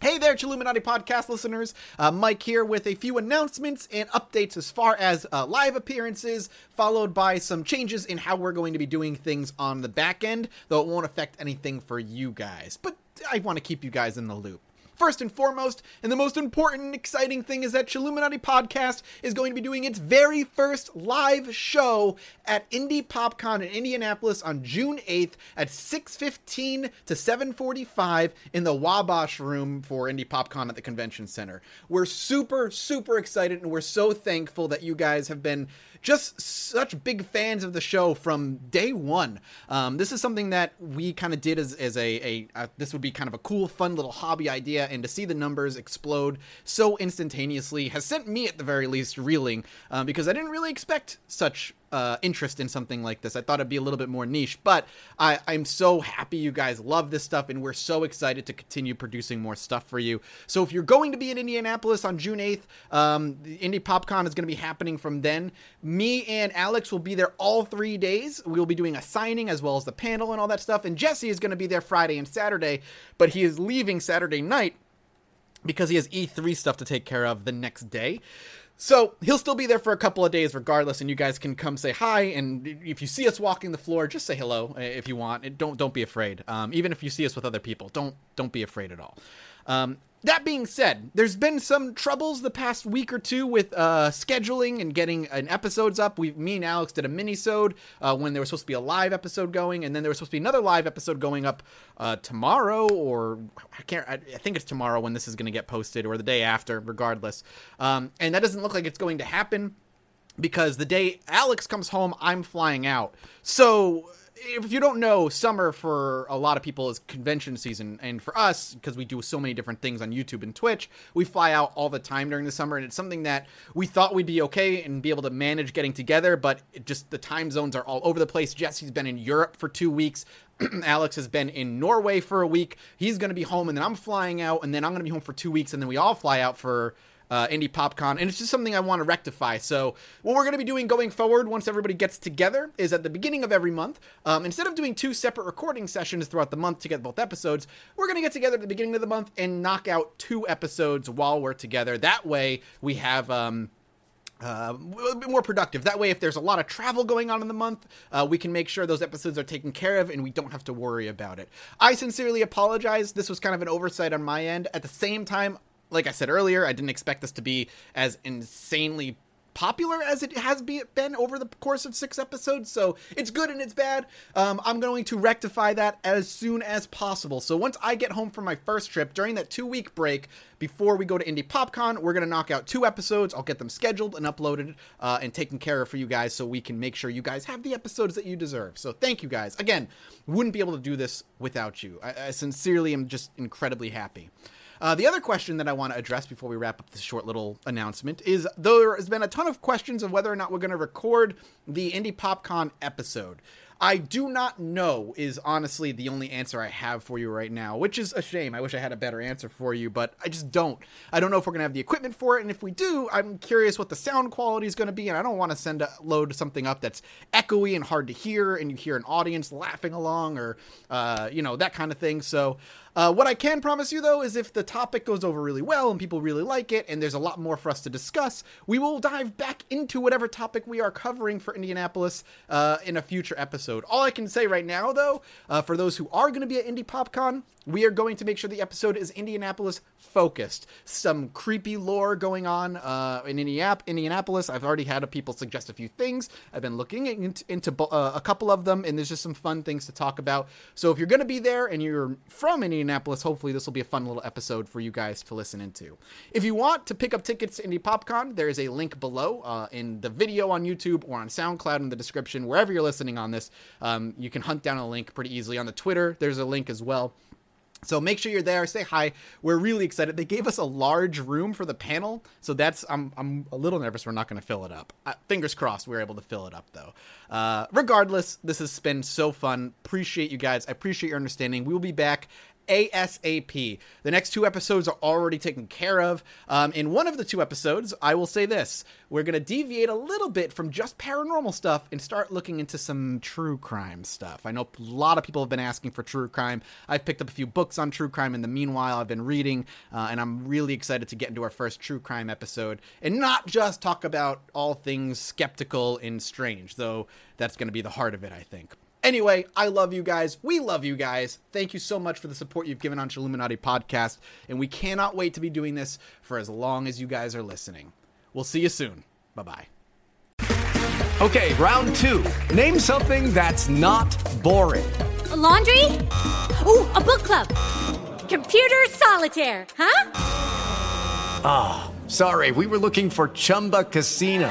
Hey there, Chilluminati podcast listeners. Uh, Mike here with a few announcements and updates as far as uh, live appearances, followed by some changes in how we're going to be doing things on the back end, though it won't affect anything for you guys. But I want to keep you guys in the loop. First and foremost, and the most important and exciting thing is that Chilluminati Podcast is going to be doing its very first live show at Indy PopCon in Indianapolis on June 8th at 6:15 to 7:45 in the Wabash room for Indy PopCon at the Convention Center. We're super super excited and we're so thankful that you guys have been just such big fans of the show from day one. Um, this is something that we kind of did as, as a, a, a, this would be kind of a cool, fun little hobby idea, and to see the numbers explode so instantaneously has sent me at the very least reeling uh, because I didn't really expect such uh, interest in something like this. I thought it'd be a little bit more niche, but I, I'm so happy you guys love this stuff, and we're so excited to continue producing more stuff for you. So if you're going to be in Indianapolis on June 8th, um, the Indy PopCon is going to be happening from then. Me and Alex will be there all three days. We'll be doing a signing as well as the panel and all that stuff. And Jesse is going to be there Friday and Saturday, but he is leaving Saturday night because he has E3 stuff to take care of the next day. So he'll still be there for a couple of days regardless, and you guys can come say hi. And if you see us walking the floor, just say hello if you want. Don't don't be afraid. Um, even if you see us with other people, don't don't be afraid at all. Um, that being said, there's been some troubles the past week or two with uh, scheduling and getting an episodes up. We, me and Alex did a mini-sode uh, when there was supposed to be a live episode going, and then there was supposed to be another live episode going up uh, tomorrow, or I can't. I, I, think it's tomorrow when this is going to get posted, or the day after, regardless. Um, and that doesn't look like it's going to happen because the day Alex comes home, I'm flying out. So if you don't know, summer for a lot of people is convention season, and for us, because we do so many different things on YouTube and Twitch, we fly out all the time during the summer, and it's something that we thought we'd be okay and be able to manage getting together, but just the time zones are all over the place. Jesse's been in Europe for two weeks. Alex has been in Norway for a week. He's going to be home, and then I'm flying out, and then I'm going to be home for two weeks, and then we all fly out for uh, Indy PopCon, and it's just something I want to rectify. So, what we're going to be doing going forward, once everybody gets together, is at the beginning of every month, um, instead of doing two separate recording sessions throughout the month to get both episodes, we're going to get together at the beginning of the month and knock out two episodes while we're together. That way, we have. Um, uh, a bit more productive. That way, if there's a lot of travel going on in the month, uh, we can make sure those episodes are taken care of and we don't have to worry about it. I sincerely apologize. This was kind of an oversight on my end. At the same time, like I said earlier, I didn't expect this to be as insanely popular as it has been over the course of six episodes. So it's good and it's bad. Um, I'm going to rectify that as soon as possible. So once I get home from my first trip during that two week break before we go to Indy PopCon, we're going to knock out two episodes. I'll get them scheduled and uploaded uh, and taken care of for you guys so we can make sure you guys have the episodes that you deserve. So thank you guys. Again, wouldn't be able to do this without you. I, I sincerely am just incredibly happy. Uh, the other question that I want to address before we wrap up this short little announcement is though there has been a ton of questions of whether or not we're going to record the Indy PopCon episode. I do not know is honestly the only answer I have for you right now, which is a shame. I wish I had a better answer for you, but I just don't. I don't know if we're going to have the equipment for it, and if we do, I'm curious what the sound quality is going to be, and I don't want to send a load something up that's echoey and hard to hear, and you hear an audience laughing along or, uh, you know, that kind of thing. So uh, what I can promise you, though, is if the topic goes over really well and people really like it, and there's a lot more for us to discuss, we will dive back into whatever topic we are covering for Indianapolis uh, in a future episode. All I can say right now, though, uh, for those who are going to be at Indy PopCon, we are going to make sure the episode is Indianapolis focused. Some creepy lore going on uh, in Indianapolis. I've already had people suggest a few things. I've been looking into, into uh, a couple of them, and there's just some fun things to talk about. So if you're going to be there and you're from Indianapolis, hopefully this will be a fun little episode for you guys to listen into. If you want to pick up tickets to Indy PopCon, there is a link below uh, in the video on YouTube or on SoundCloud in the description, wherever you're listening on this. Um, you can hunt down a link pretty easily. On the Twitter, there's a link as well. So make sure you're there. Say hi. We're really excited. They gave us a large room for the panel, so that's I'm I'm a little nervous. We're not going to fill it up. Uh, fingers crossed, we are able to fill it up though. Uh, regardless, this has been so fun. Appreciate you guys. I appreciate your understanding. We will be back ASAP. The next two episodes are already taken care of. Um, in one of the two episodes, I will say this we're going to deviate a little bit from just paranormal stuff and start looking into some true crime stuff. I know a lot of people have been asking for true crime. I've picked up a few books on true crime in the meanwhile, I've been reading, uh, and I'm really excited to get into our first true crime episode and not just talk about all things skeptical and strange, though that's going to be the heart of it, I think. Anyway, I love you guys. We love you guys. Thank you so much for the support you've given on Chilluminati Podcast, and we cannot wait to be doing this for as long as you guys are listening. We'll see you soon. Bye bye. Okay, round two. Name something that's not boring. A laundry? Ooh, a book club. Computer solitaire, huh? Ah, oh, sorry, we were looking for Chumba Casino.